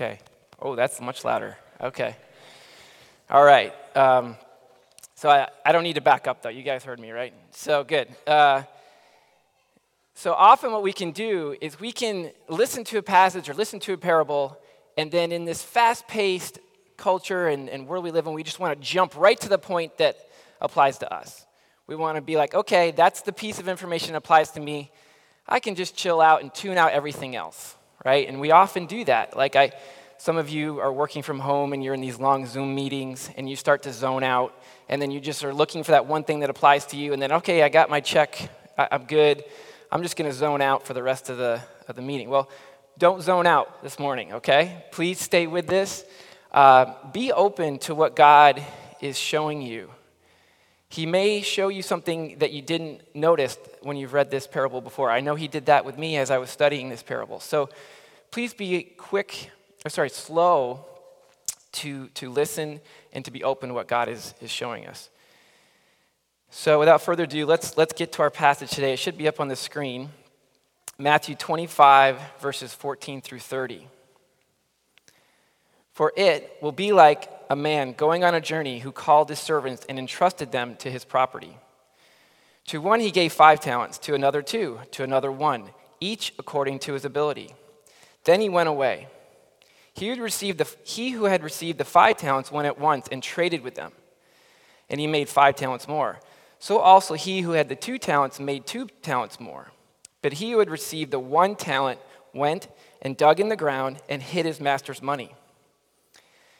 Okay. Oh, that's much louder. Okay. All right. Um, so I, I don't need to back up, though. You guys heard me, right? So good. Uh, so often, what we can do is we can listen to a passage or listen to a parable, and then in this fast paced culture and, and world we live in, we just want to jump right to the point that applies to us. We want to be like, okay, that's the piece of information that applies to me. I can just chill out and tune out everything else, right? And we often do that. Like, I, some of you are working from home and you're in these long Zoom meetings and you start to zone out, and then you just are looking for that one thing that applies to you, and then, okay, I got my check, I, I'm good. I'm just going to zone out for the rest of the, of the meeting. Well, don't zone out this morning, okay? Please stay with this. Uh, be open to what God is showing you. He may show you something that you didn't notice when you've read this parable before. I know He did that with me as I was studying this parable. So please be quick, or sorry, slow to, to listen and to be open to what God is, is showing us. So, without further ado, let's, let's get to our passage today. It should be up on the screen Matthew 25, verses 14 through 30. For it will be like a man going on a journey who called his servants and entrusted them to his property. To one he gave five talents, to another two, to another one, each according to his ability. Then he went away. He who, received the, he who had received the five talents went at once and traded with them, and he made five talents more. So also he who had the two talents made two talents more. But he who had received the one talent went and dug in the ground and hid his master's money.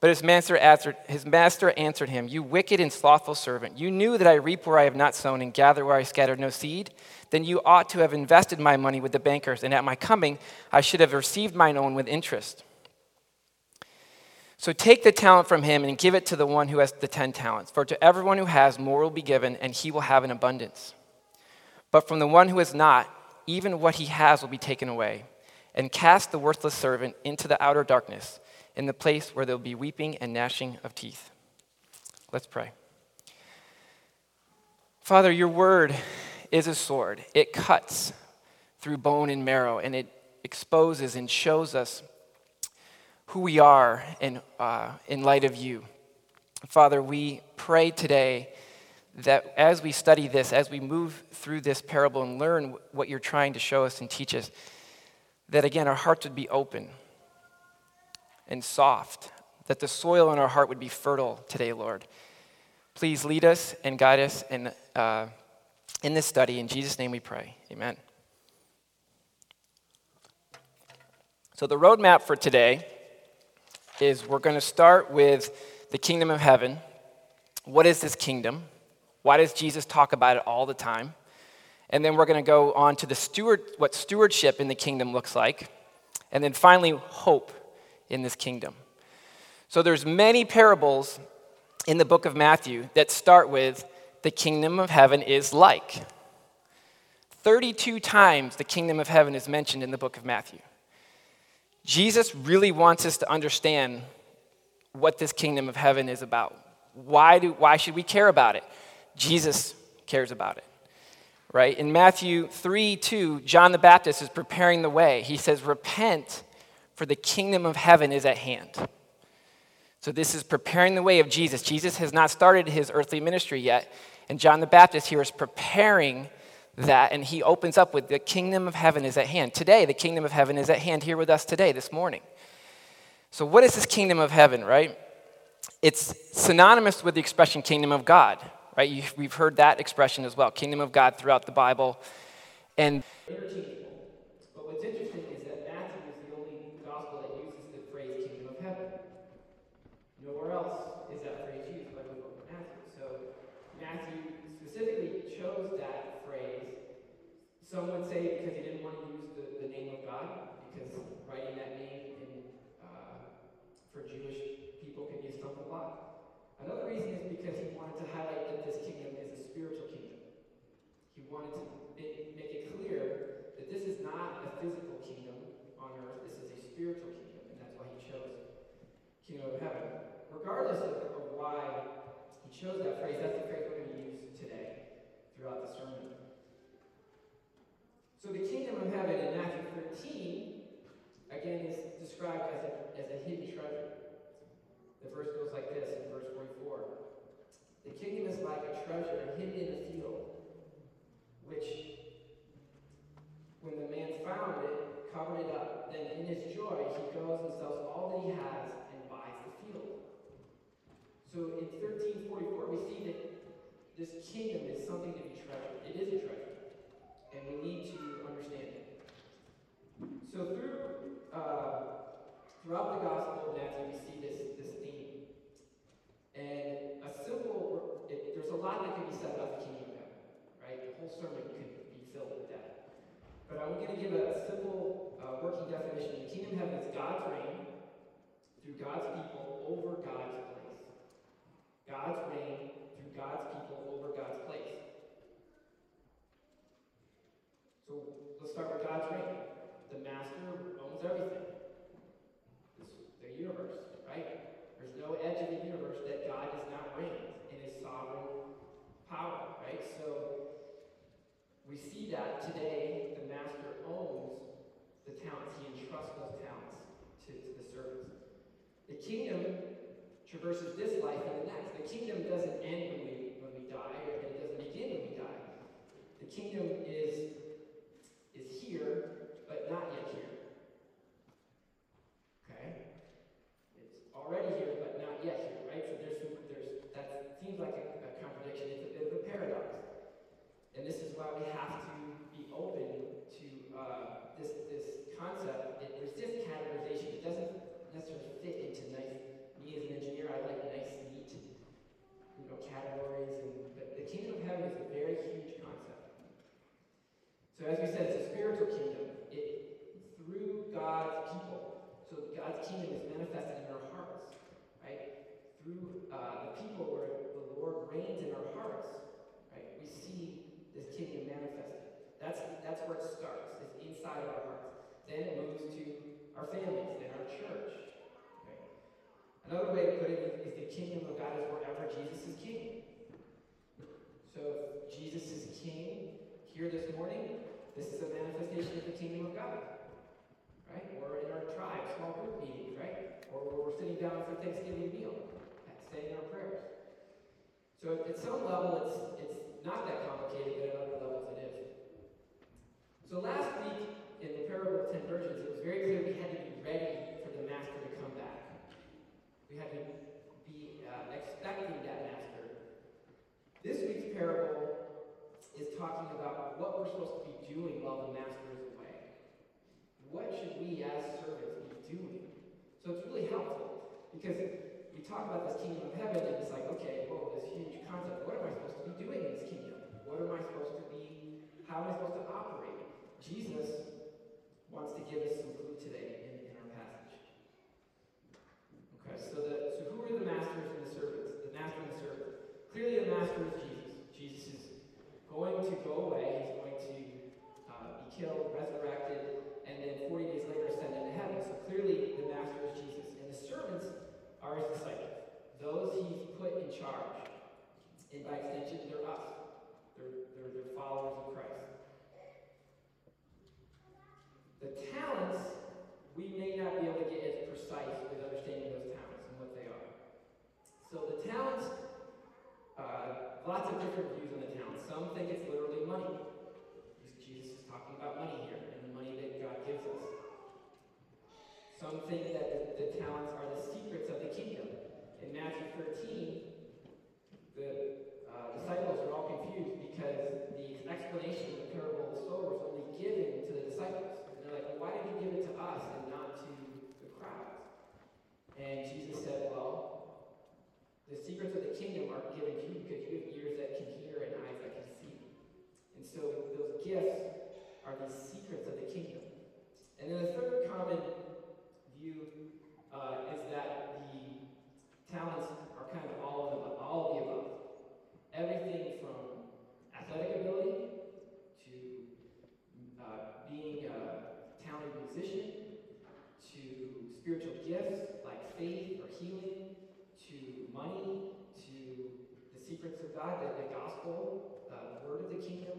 But his master, answered, his master answered him, You wicked and slothful servant, you knew that I reap where I have not sown and gather where I scattered no seed. Then you ought to have invested my money with the bankers, and at my coming I should have received mine own with interest. So take the talent from him and give it to the one who has the ten talents. For to everyone who has, more will be given, and he will have an abundance. But from the one who has not, even what he has will be taken away. And cast the worthless servant into the outer darkness, in the place where there will be weeping and gnashing of teeth. Let's pray. Father, your word is a sword, it cuts through bone and marrow, and it exposes and shows us who we are in, uh, in light of you. Father, we pray today that as we study this, as we move through this parable and learn what you're trying to show us and teach us, that again our hearts would be open and soft, that the soil in our heart would be fertile today, Lord. Please lead us and guide us in, uh, in this study. In Jesus' name we pray. Amen. So, the roadmap for today is we're going to start with the kingdom of heaven. What is this kingdom? Why does Jesus talk about it all the time? And then we're going to go on to the steward, what stewardship in the kingdom looks like. And then finally, hope in this kingdom. So there's many parables in the book of Matthew that start with the kingdom of heaven is like. 32 times the kingdom of heaven is mentioned in the book of Matthew. Jesus really wants us to understand what this kingdom of heaven is about. Why, do, why should we care about it? Jesus cares about it. Right? In Matthew 3 2, John the Baptist is preparing the way. He says, Repent, for the kingdom of heaven is at hand. So, this is preparing the way of Jesus. Jesus has not started his earthly ministry yet. And John the Baptist here is preparing that, and he opens up with the kingdom of heaven is at hand. Today, the kingdom of heaven is at hand here with us today, this morning. So, what is this kingdom of heaven, right? It's synonymous with the expression kingdom of God, right? You, we've heard that expression as well kingdom of God throughout the Bible. And interchangeable. But what's interesting is that Matthew is the only gospel that uses the phrase kingdom of heaven. Nowhere else is that phrase used but in the book of Matthew. So Matthew specifically chose that phrase. Some would say because he didn't want to use the, the name of God, because writing that name in, uh, for Jewish people can be a stumbling block. Another reason is because he wanted to highlight that this kingdom is a spiritual kingdom. He wanted to make, it clear that this is not a physical kingdom on earth, this is a spiritual kingdom, and that's why he chose kingdom of heaven. Regardless of, of why he chose that phrase, that's the phrase we're going to use today throughout the sermon. So the kingdom of heaven in Matthew 13, again, is described as a, as a hidden treasure. The verse goes like this in verse 44. The kingdom is like a treasure hidden in a field, which, when the man found it, covered it up. Then in his joy, he goes and sells all that he has and buys the field. So in 1344, we see that this kingdom is something to be treasured. It is a treasure. And we need to understand it. So through uh, throughout the Gospel of Matthew, we see this, this theme. And a simple, it, there's a lot that can be said about the kingdom of right? The whole sermon could be filled with that. But I'm going to give a, a simple uh, working definition. The kingdom of heaven is God's reign through God's people over God's place. God's reign through God's people over God's place. So let's start with God's reign. The master owns everything. This, the universe, right? There's no edge of the universe that God does not reign in his sovereign power, right? So we see that today the master owns the talents. He entrusts those talents to, to the servants. The kingdom traverses this life and the next. The kingdom doesn't end when we when we die, and it doesn't begin when we die. The kingdom is here, but not yet here. Okay? It's already here, but not yet here, right? So there's some, there's that seems like a, a contradiction. It's a bit of a paradox. And this is why we have to be open to uh, this this concept. It resists categorization. It doesn't necessarily fit into nice. Me as an engineer, I like nice, neat, you know, categories. And but the kingdom of heaven is a very huge concept. So as we said, it's a spiritual kingdom. It through God's people. So God's kingdom is manifested in our hearts, right? Through uh, the people where the Lord reigns in our hearts, right? We see this kingdom manifested. That's that's where it starts. It's inside of our hearts. Then it moves to our families, then our church. Right? Another way to put it is the kingdom of God is wherever Jesus is king. So if Jesus is king here this morning, this is a manifestation of the kingdom of God. Right? Or in our tribe, small group meetings, right? Or we're sitting down for Thanksgiving meal, saying our prayers. So at some level, it's it's not that complicated, but at other levels, it is. So last week in the parable of ten virgins, it was very clear we had to be ready for the master to come back. We had to be uh, expecting that master. This week's parable is talking about what we're supposed to be doing while the master is away. What should we as servants be doing? So it's really helpful because we talk about this kingdom of heaven and it's like, okay, whoa, this huge concept. What am I supposed to be doing in this kingdom? What am I supposed to be, how am I supposed to operate? Jesus spiritual gifts like faith or healing, to money, to the secrets of God, the, the gospel, uh, word of the kingdom.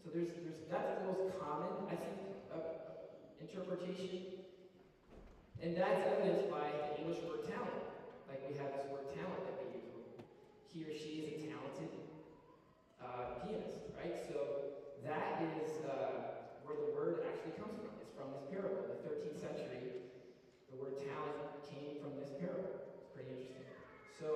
So there's, there's that's the most common, I think, uh, interpretation. And that's evidenced by the English word talent. Like we have this word talent that we use. He or she is a talented uh, pianist, right? So that is uh, where the word actually comes from. It's from this parable, the 13th century the word talent came from this parable. It's pretty interesting. So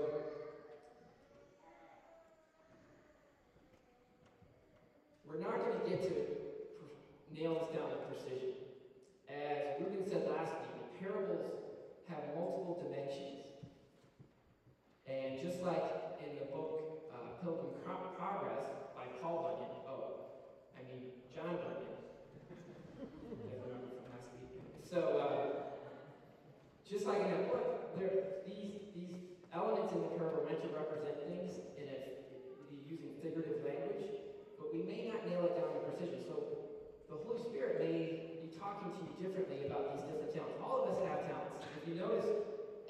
we're not going to get to nail this down with precision. As Ruben said last week, the parables have multiple dimensions. And just like in the book uh, Pilgrim Progress by Paul Bunyan, oh, I mean John Bunyan. So, uh, just like in that book, there these these elements in the parable are meant to represent things in a using figurative language, but we may not nail it down to precision. So, the Holy Spirit may be talking to you differently about these different talents. All of us have talents. If you notice,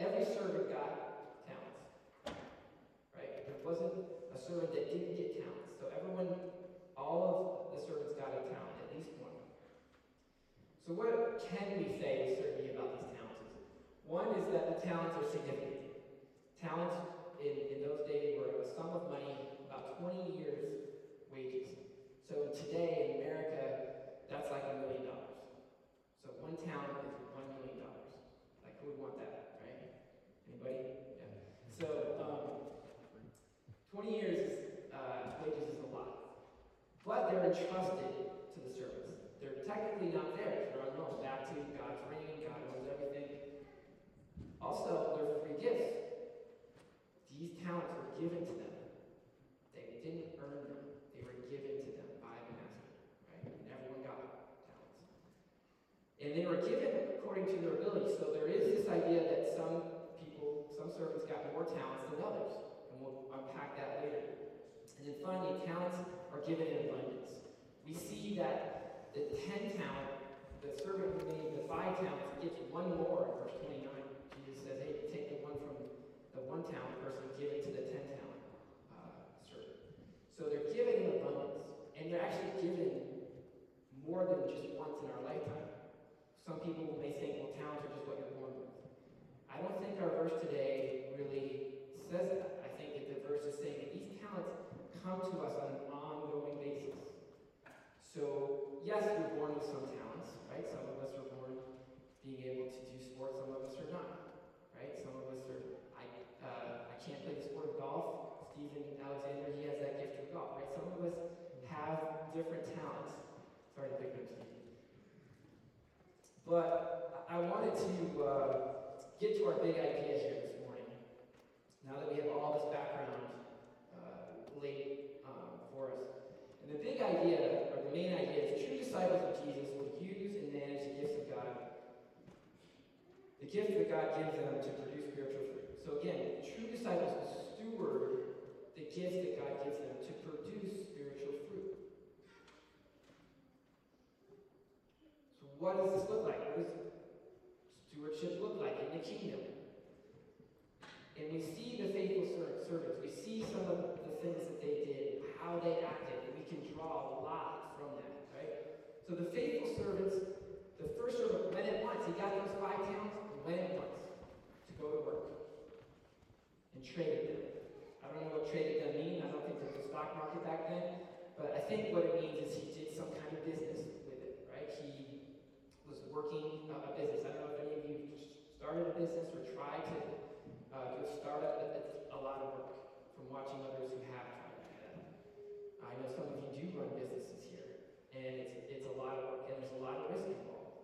every servant got talents. Right? There wasn't a servant that didn't get talents. So everyone, all of the servants got a talent, at least one. So what can we say with certainty about these talents? One is that the talents are significant. Talents in, in those days were a sum of money, about 20 years' wages. So today in America, that's like a million dollars. So one talent is one million dollars. Like who would want that, right? Anybody? Yeah. So um, 20 years uh, wages is a lot. But they're entrusted to the servants. They're technically not theirs. They're unknown. Back to God's reign. God owns everything. Also, they're free gifts. These talents were given to them. They didn't earn them. They were given to them by the master everyone got talents. And they were given according to their ability. So there is this idea that some people, some servants got more talents than others. And we'll unpack that later. And then finally, talents are given in abundance. We see that the 10 talent, the servant who made the five talents gets one more in verse 29. Jesus says, hey, take the one from the one talent person, give it to the 10 talent uh, servant. So they're given in abundance. And they're actually given more than just once in our lifetime. Some people may think, well, talents are just what you're born with. I don't think our verse today really says that. I think that the verse is saying that these talents come to us on an ongoing basis. So, yes, we're born with some talents, right? Some of us are born being able to do sports, some of us are not, right? Some of us are, I, uh, I can't play the sport of golf. Stephen Alexander, he has that gift of golf, right? Some of us have different talents. Sorry to pick on But I wanted to uh, get to our big idea here this morning. Now that we have all this background uh, laid um, for us. And the big idea, or the main idea, is true disciples of Jesus will use and manage the gifts of God. The gifts that God gives them to produce spiritual fruit. So again, true disciples steward the gifts that God gives them to produce spiritual fruit. What does this look like? What does stewardship look like in the kingdom? And we see the faithful servants. We see some of the things that they did, how they acted, and we can draw a lot from that, right? So the faithful servants, the first servant went at once. He got those five talents, and went at once to go to work and traded them. I don't know what traded them mean. I don't think there was a stock market back then. But I think what it means is he did some kind of business with it, right? He was working a business. I don't know if any of you have started a business or tried to uh, do a startup. It's a lot of work from watching others who have tried to do that. I know some of you do run businesses here, and it's, it's a lot of work, and there's a lot of risk involved.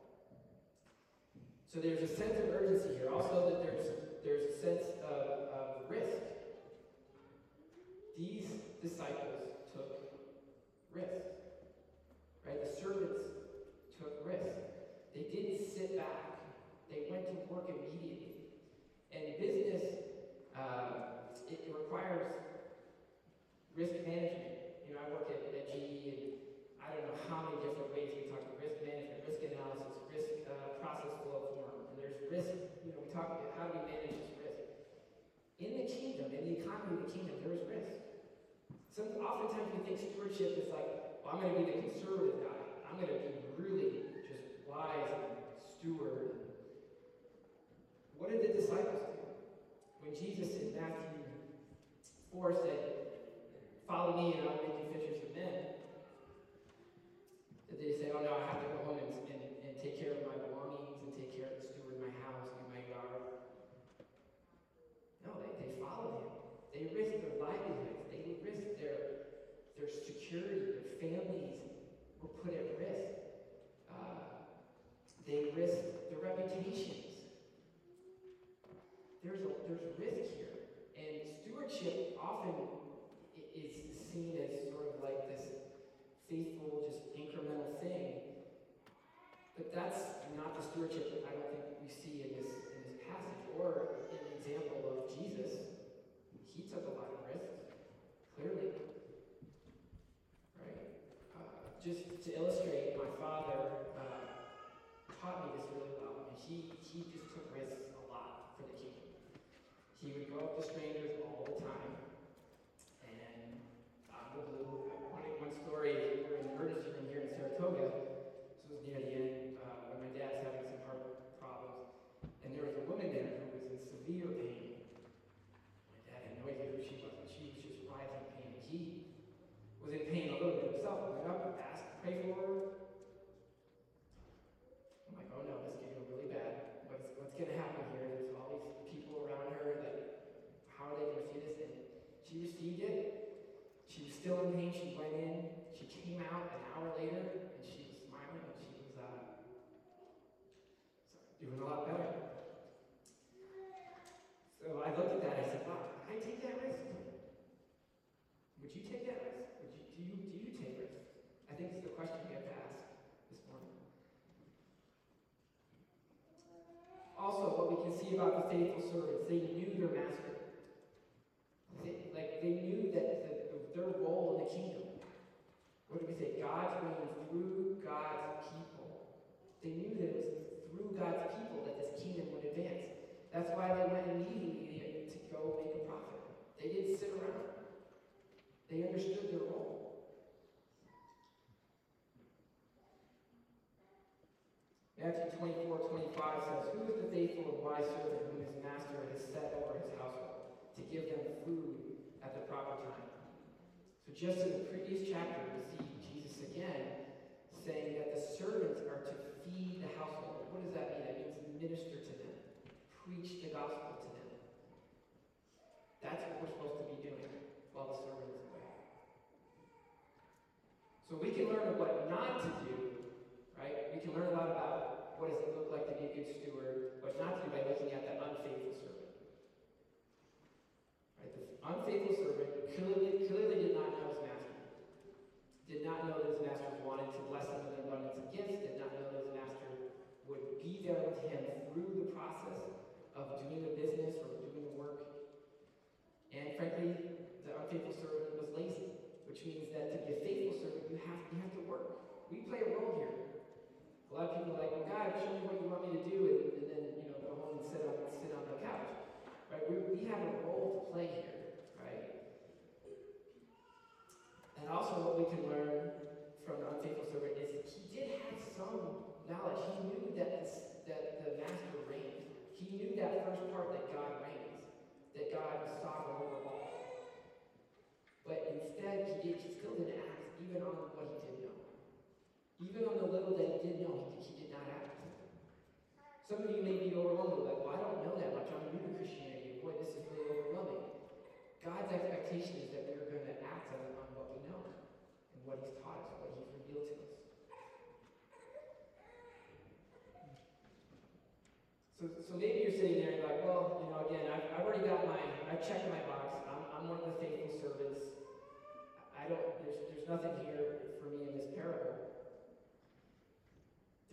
So there's a sense of urgency here. Also, that there's there's a sense of, of risk. These disciples took risk. Right? The servants took risk. They didn't sit back. They went to work immediately. And business, uh, it, it, requires risk management. You know, I work at, at GE, and I don't know how many different ways we talk about risk management, risk analysis, risk uh, process flow form. And there's risk, you know, we talk about how do we manage this risk. In the kingdom, in the economy of the kingdom, there is risk. some, oftentimes we think stewardship is like, well, I'm going to be the conservative guy. I'm going to be really just wise and steward. What did the disciples do? When Jesus in Matthew 4 said, Follow me and I'll make you fishers of men, did they say, Oh no, I have to go home and, and, and take care of my belongings and take care of the steward my house and my yard? No, they, they followed him. They risked their livelihoods. They risked their, their security. Their families were put at risk. Uh, they risked their reputations. There's, a, there's risk here. And stewardship often is seen as sort of like this faithful, just incremental thing. But that's not the stewardship that I don't think we see in this, in this passage or in the example of Jesus. He took a lot of risks, clearly. Right? Uh, just to illustrate, my father uh, taught me this really well. And he, he just took risks a lot for the kingdom. He would go up to strangers all the time. And out of the blue, one, one story, we were in the emergency room here in Saratoga. This was near the end uh, when my dad's having some heart problems. And there was a woman there who was in severe pain. My dad had no idea who she was, but she was just writhing in pain. And he was in pain a little bit himself. Went up, asked, pray for her. I'm like, oh no, this is getting really bad. What's, what's going to happen here? There's all these people around her that, how are they going to see this? And she received it. She was still in pain. She went in. She came out an hour later, and she was smiling, and she was uh, doing a lot better. So I looked at that. I said, "Wow, can I take that risk? Would you take that risk? Would you, do you do you take risks?" I think it's the question we have to ask this morning. Also, what we can see faithful servants, they knew their master. They, like they knew that the, their role in the kingdom. What did we say? God's reign through God's people. They knew that it was through God's people that this kingdom would advance. That's why they went immediately to go make a profit. They didn't sit around. They understood their role. Matthew 24, 25 says, Who is the faithful and wise servant whom his master has set over his household to give them food at the proper time? So just in the previous chapter, we see Jesus again saying that the servants are to feed the household. What does that mean? That means minister to them, preach the gospel to them. That's what we're supposed to be doing while the servant is away. So we can learn what not to do, right? We can learn a lot about what does it look like to be a good steward, what not to do by looking at the unfaithful servant. Right? The unfaithful servant clearly, clearly did not know his master. Did not know that his master wanted to bless him with an abundance of gifts, did not know that his master would be there with him through the process of doing the business or doing the work. And frankly, the unfaithful servant was lazy, which means that to be a faithful servant, you have, you have to work. We play a role here. A lot of people are like, well, God, show me what you want me to do, and, and then, you know, go home and sit on, sit on the couch. Right? We, we have a role to play here, right? And also what we can learn from the unfaithful servant is he did have some knowledge. He knew that, that the master reigned. He knew that first part that God reigns, that God was sovereign over all. But instead, he, did, he still didn't act even on what he did know. Even on the little that he did know, he, he did not act. Some of you may be overwhelmed, like, well, I don't know that much. I'm new to Christianity. Boy, this is really overwhelming. God's expectation is that we're going to act on, on what we know and what He's taught us, what He's revealed to us. So, so maybe you're sitting there and you're like, well, you know, again, I've, I've already got my, I've checked my box. I'm, I'm one of the faithful servants. I don't, there's, there's nothing here for me in this parable.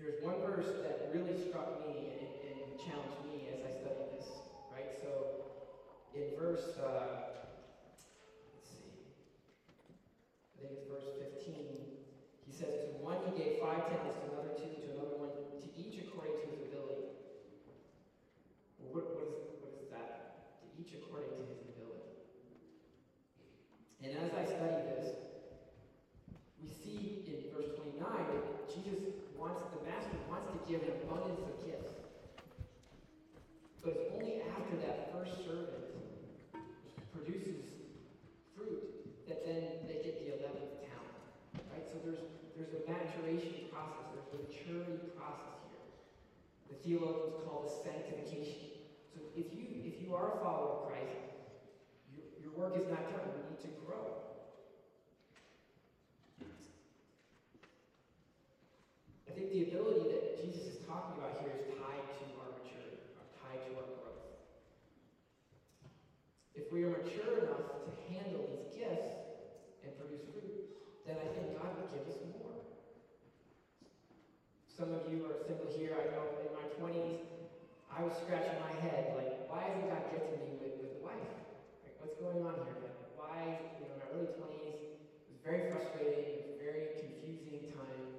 There's one verse that really struck me and, and challenged me as I studied this, right? So in verse, uh, let's see, I think it's verse 15, he says, To one he gave five talents, to another two, to another one, to each according to his ability. Well, what, what, is, what is that? To each according to his ability. And as I studied a maturation process, there's a maturity process here. The theologians call this sanctification. So if you if you are a follower of Christ, your, your work is not done. You need to grow. I think the ability that Jesus is talking about here is tied to our maturity, or tied to our growth. If we are mature enough to handle these gifts and produce fruit, then I think God would give us more. Some of you are simply here, I know in my 20s, I was scratching my head, like, why isn't God gifting me with, with a wife? Like, what's going on here? Like, why, you know, in my early 20s, it was very frustrating, it was a very confusing time.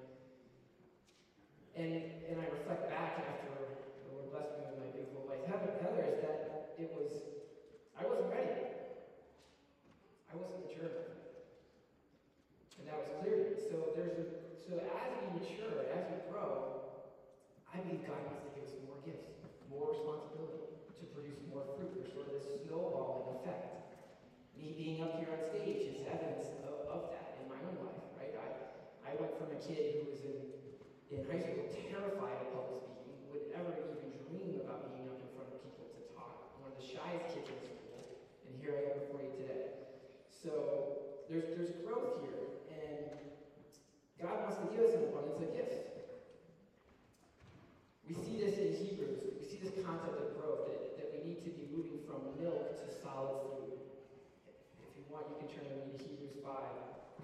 And, and I reflect back after the Lord blessed me with my beautiful wife, Heather, Heather, is that it was, I wasn't ready. I wasn't mature enough. And that was clear. So there's a, so as we mature, as we grow, I believe God wants to give us more gifts, more responsibility to produce more fruit. There's sort of this snowballing effect. Me being up here on stage is evidence of, of that in my own life, right? I, I went from a kid who was in, in high school terrified of public speaking, would ever even dream about being up in front of people to talk. One of the shyest kids in school, and here I am before you today. So there's, there's growth here, and God wants to give us an abundance of gifts. We see this in Hebrews. We see this concept of growth, that, that we need to be moving from milk to solid food. If you want, you can turn with me to Hebrews 5,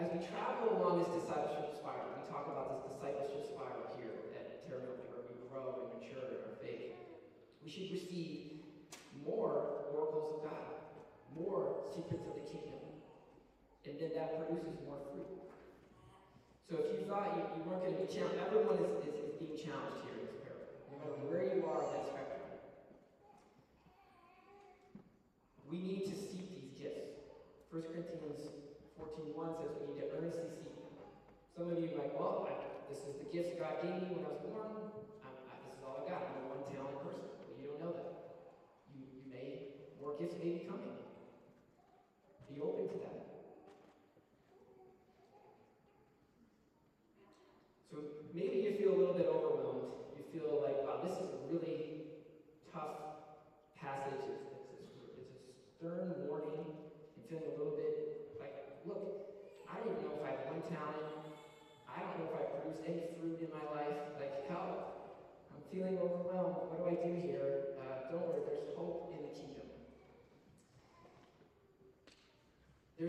as we travel along this discipleship spiral, we talk about this discipleship spiral here at Terraville, where we grow and mature in our faith. We should receive more oracles of God, more secrets of the kingdom, and then that produces more fruit. So if you thought you, you weren't going to be challenged, everyone is, is, is being challenged here in this parable, no matter where you are in that spectrum. We need to seek these gifts. 1 Corinthians 14.1 says we need to earnestly seek them. Some of you are like, well, I, this is the gifts God gave me when I was born. I, I, this is all I got. I'm a one-talented person. Well, you don't know that. You, you may, more gifts may be coming. Be open to that. So maybe you feel a little bit overwhelmed. You feel like, wow, this is a really tough passage. It's, it's, it's a stern warning. I'm feeling a little bit like, look, I don't even know if I have one talent. I don't know if I produced any fruit in my life. Like, help. I'm feeling overwhelmed. What do I do here? Uh, don't worry, there's hope in the kingdom.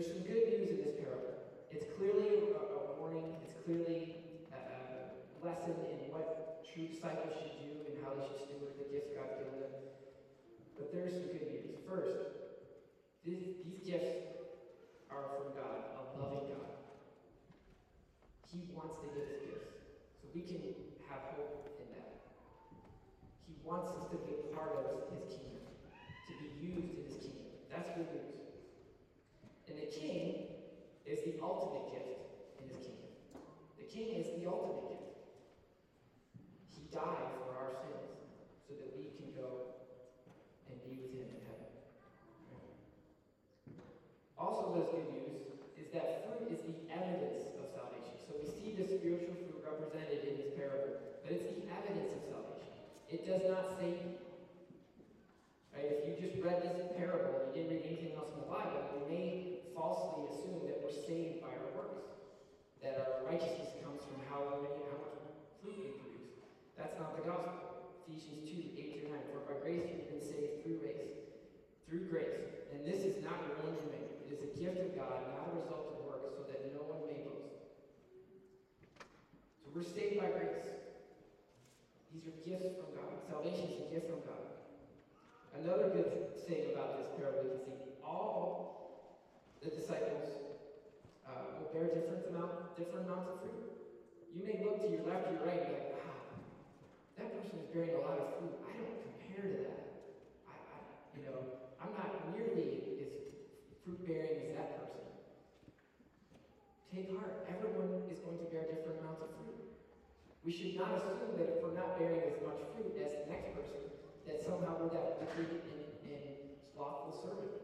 There's some good news in this parable. It's clearly a, a warning. It's clearly a, a lesson in what true disciples should do and how they should steward the gifts God's given them. But there's some good news. First, these, these gifts are from God, a loving God. He wants to give us gifts. So we can have hope in that. He wants us to be part of his kingdom, to be used in his kingdom. That's really good news. King is the ultimate gift in his kingdom. The king is the ultimate gift. He died for our sins so that we can go and be with him in heaven. Also, what is good news is that fruit is the evidence of salvation. So we see the spiritual fruit represented in this parable, but it's the evidence of salvation. It does not you. Right? If you just read this parable and you didn't read anything else in the Bible, you may falsely assume that we're saved by our works, that our righteousness comes from how many, how much fruit we produce. That's not the gospel. Ephesians 2, 8 through 9. For by grace you've been saved through grace. Through grace. And this is not your own doing. It is a gift of God, not a result of works, so that no one may boast. So we're saved by grace. These are gifts from God. Salvation is a gift from God. Another good thing about this parable, can see all the disciples uh, will bear different amount, different amounts of fruit. You may look to your left or your right and be like, wow, that person is bearing a lot of fruit, I don't compare to that. I, I you know, I'm not nearly as fruit bearing as that person. Take heart. Everyone is going to bear different amounts of fruit. We should not assume that if we're not bearing as much fruit as the next person, that somehow we're that wicked and, and slothful servant.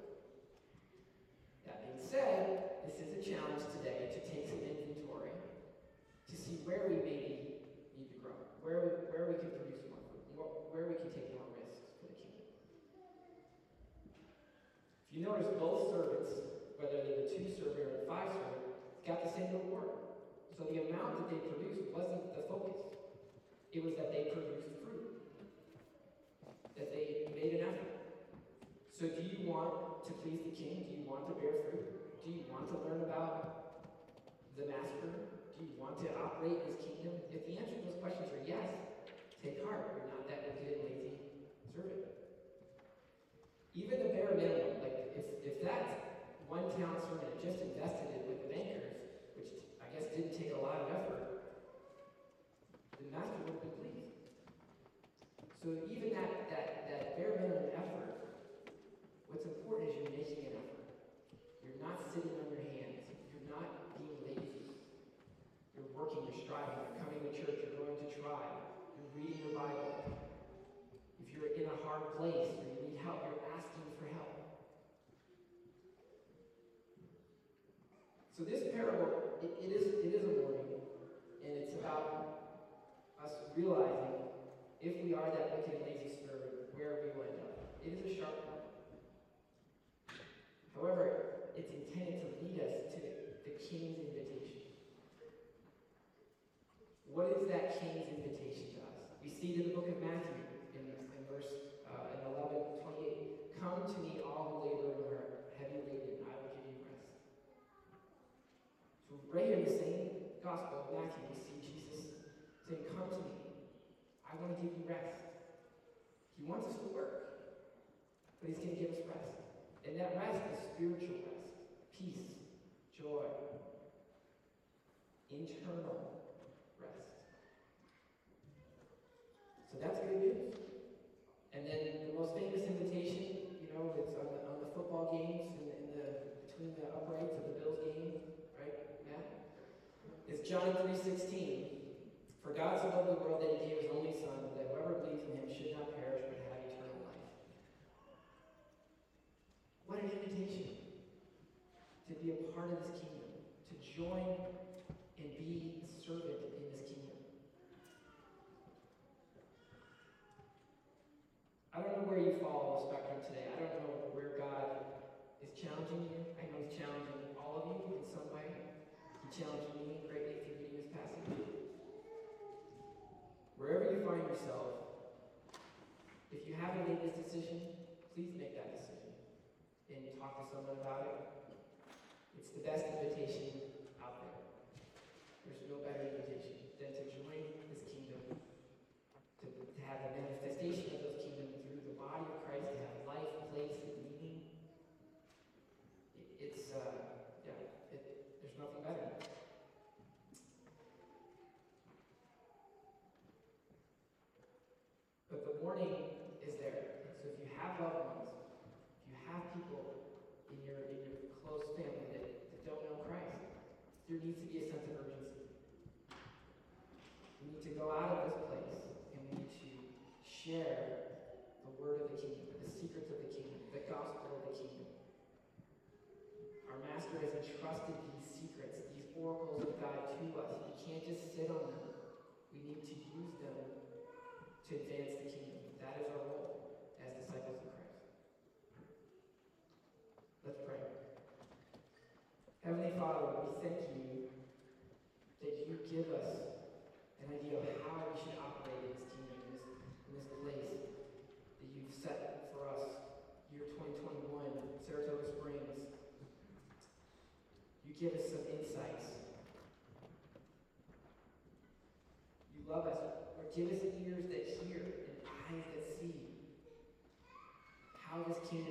Said, this is a challenge today to take some inventory to see where we maybe need to grow, where we, where we can produce more fruit, where we can take more risks for the kingdom. If you notice, both servants, whether they're the two servant or the five servant, got the same reward. So the amount that they produced wasn't the focus. It was that they produced fruit. That they. So do you want to please the king? Do you want to bear fruit? Do you want to learn about the master? Do you want to operate his kingdom? If the answer to those questions are yes, take heart. You're not that wicked and lazy servant. Even the bare minimum, like if, if that one town servant just invested it with the bankers, which I guess didn't take a lot of effort, the master would been pleased. So even that, that, that bare minimum effort, important is you're making an effort. You're not sitting on your hands. You're not being lazy. You're working, you're striving, you're coming to church, you're going to try, you're reading your Bible. If you're in a hard place or you need help, you're asking for help. So this parable, it, it is it is a warning, and it's about us realizing if we are that wicked and lazy servant, where we will end up. It is a sharp one. However, it's intended to lead us to the, the king's invitation. What is that king's invitation to us? We see it in the book of Matthew in, in verse uh, in 11, 28. Come to me, all who labor and are heavy laden, and I will give you rest. So right here in the same gospel of Matthew, we see Jesus saying, Come to me. I want to give you rest. He wants us to work, but he's going to give us rest. And that rest is spiritual rest, peace, joy, internal thank you that you give us an idea of how we should operate this kingdom, in this, place that you've set for us, year 2021, Saratoga Springs. You give us some insights. You love us. Lord, give us ears that hear and eyes that see how this kingdom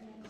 Thank you.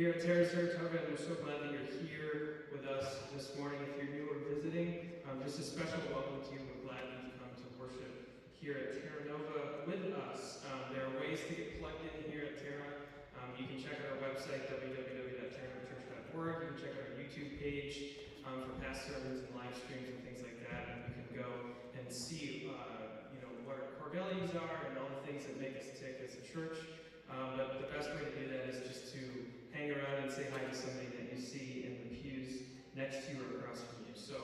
Here at Terra Saratoga, and we're so glad that you're here with us this morning. If you're new or visiting, um, just a special welcome to you. We're glad you've come to worship here at Terra Nova with us. Um, there are ways to get plugged in here at Terra. Um, you can check out our website, www.terrachurch.org. You can check out our YouTube page um, for past sermons and live streams and things like that. And you can go and see, uh, you know, what our core values are and all the things that make us tick as a church. Um, but the best way to do that is just to hang around and say hi to somebody that you see in the pews next to you or across from you. So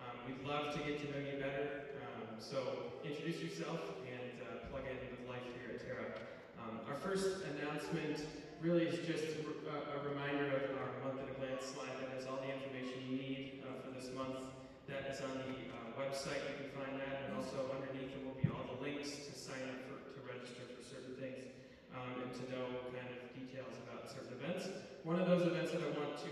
um, we'd love to get to know you better. Um, so introduce yourself and uh, plug in with life here at Terra. Um, our first announcement really is just a, a reminder of our month at a glance slide that has all the information you need uh, for this month. That is on the uh, website. You can find that, and also underneath it will be all the links to sign up for to register for certain things um, and to know kind of details about certain events. One of those events that I want to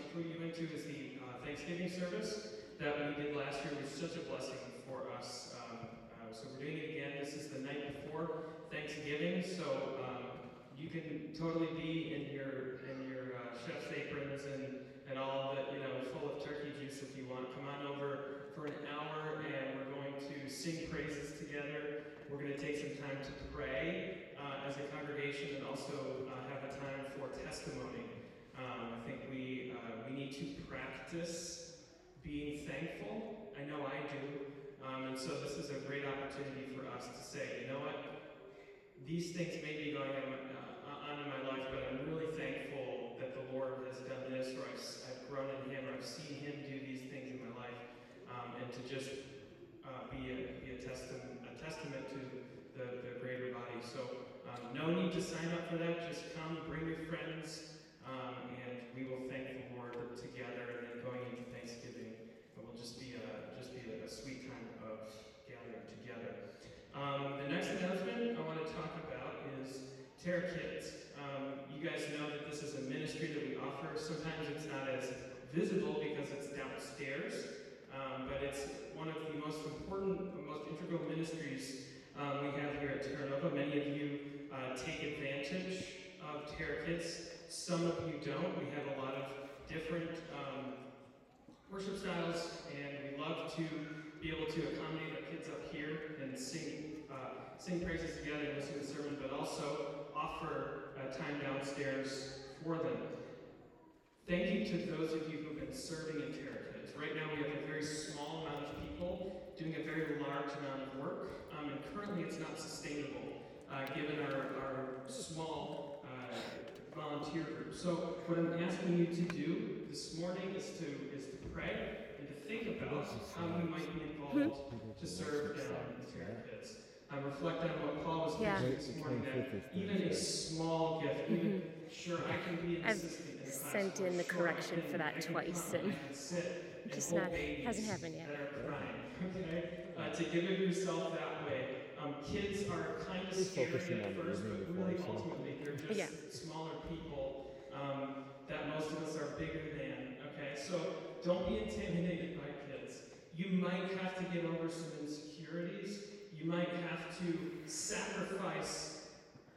is the uh, Thanksgiving service that we did last year. Was such a blessing for us. Um, uh, so we're doing it again. This is the night before Thanksgiving, so um, you can totally be in your in your uh, chef's aprons and and all it, you know, full of turkey juice if you want. Come on over for an hour, and we're going to sing praises together. We're going to take some time to pray uh, as a congregation, and also uh, have a time for testimony. Um, I think we uh, we need to practice being thankful. I know I do. Um, and so this is a great opportunity for us to say, you know what? These things may be going on, uh, on in my life, but I'm really thankful that the Lord has done this, or I've, I've grown in Him, or I've seen Him do these things in my life, um, and to just uh, be, a, be a, testament, a testament to the, the greater body. So um, no need to sign up for that. Just come, bring your friends, um, and we will thank the Lord together. And then going into Thanksgiving, it will just be a just be a, a sweet time of gathering together. Um, the next announcement I want to talk about is Terra Kids. Um, you guys know that this is a ministry that we offer. Sometimes it's not as visible because it's downstairs, um, but it's one of the most important, most integral ministries um, we have here at Terra Nova. Many of you uh, take advantage of Terra Kids. Some of you don't. We have a lot of different um, worship styles, and we love to be able to accommodate our kids up here and sing uh, sing praises together and listen to sermons, but also offer uh, time downstairs for them. Thank you to those of you who've been serving in Terra Kids. Right now, we have a very small amount of people doing a very large amount of work, um, and currently it's not sustainable uh, given our, our small volunteer group. So, what I'm asking you to do this morning is to is to pray and to think about how you might be involved to serve down in Terra Kids. Um, reflect on what Paul was Yeah. teaching this morning that even a small gift, even sure I can be an I've in sent in the sure correction can- for that twice, and I can sit and just not- hasn't happened yet. That are crying, okay? Uh, to give of yourself that way. Um, kids are kind of Please scary at first, but really ultimately they're just Yeah. smaller people um, that most of us are bigger than. Okay, so don't be intimidated by kids. You might have to get over some insecurities. You might have to sacrifice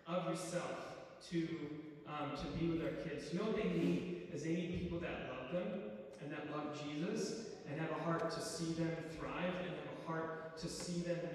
of yourself to um, to be with our kids. You know what they need is they need people that love them and that love Jesus and have a heart to see them thrive and have a heart to see them know.